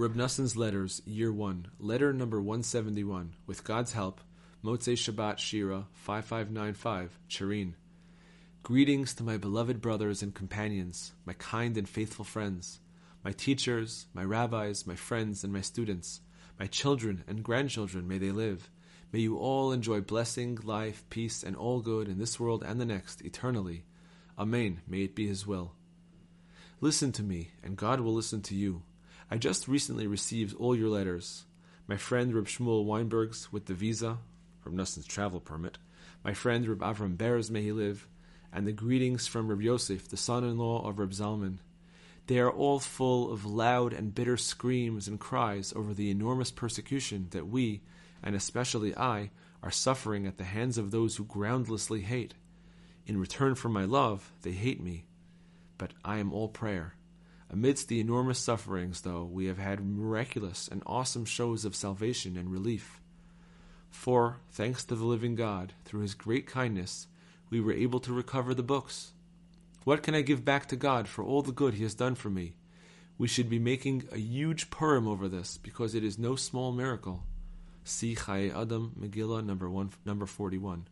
Reb Noson's Letters, Year 1, Letter number 171, with God's help, Motzei Shabbat Shira 5595, Turin. Greetings to my beloved brothers and companions, my kind and faithful friends, my teachers, my rabbis, my friends, and my students, my children and grandchildren, may they live. May you all enjoy blessing, life, peace, and all good in this world and the next, eternally. Amen. May it be His will. Listen to me, and God will listen to you. I just recently received all your letters. My friend Reb Shmuel Weinberg's with the visa from Nussin's travel permit. My friend Reb Avram Beres, may he live, and the greetings from Reb Yosef, the son-in-law of Reb Zalman. They are all full of loud and bitter screams and cries over the enormous persecution that we, and especially I, are suffering at the hands of those who groundlessly hate. In return for my love, they hate me. But I am all prayer. Amidst the enormous sufferings, though, we have had miraculous and awesome shows of salvation and relief. For, thanks to the living God, through his great kindness, we were able to recover the books. What can I give back to God for all the good he has done for me? We should be making a huge Purim over this, because it is no small miracle. See Chayei Adam, Megillah, number, one, number 41.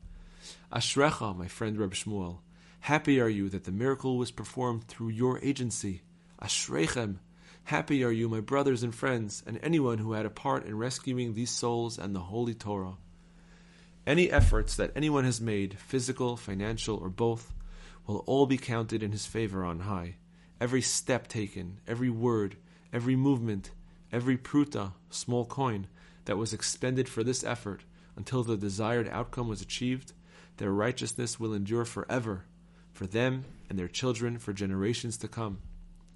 Ashrecha, my friend Reb Shmuel, happy are you that the miracle was performed through your agency. Ashrechem! Happy are you, my brothers and friends, and anyone who had a part in rescuing these souls and the Holy Torah. Any efforts that anyone has made, physical, financial, or both, will all be counted in his favor on high. Every step taken, every word, every movement, every pruta, small coin, that was expended for this effort until the desired outcome was achieved, their righteousness will endure forever, for them and their children for generations to come.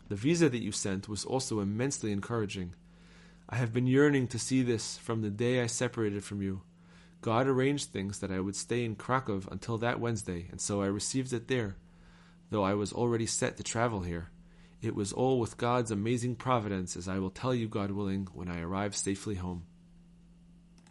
The visa that you sent was also immensely encouraging. I have been yearning to see this from the day I separated from you. God arranged things that I would stay in Krakow until that Wednesday, and so I received it there, though I was already set to travel here. It was all with God's amazing providence, as I will tell you, God willing, when I arrive safely home.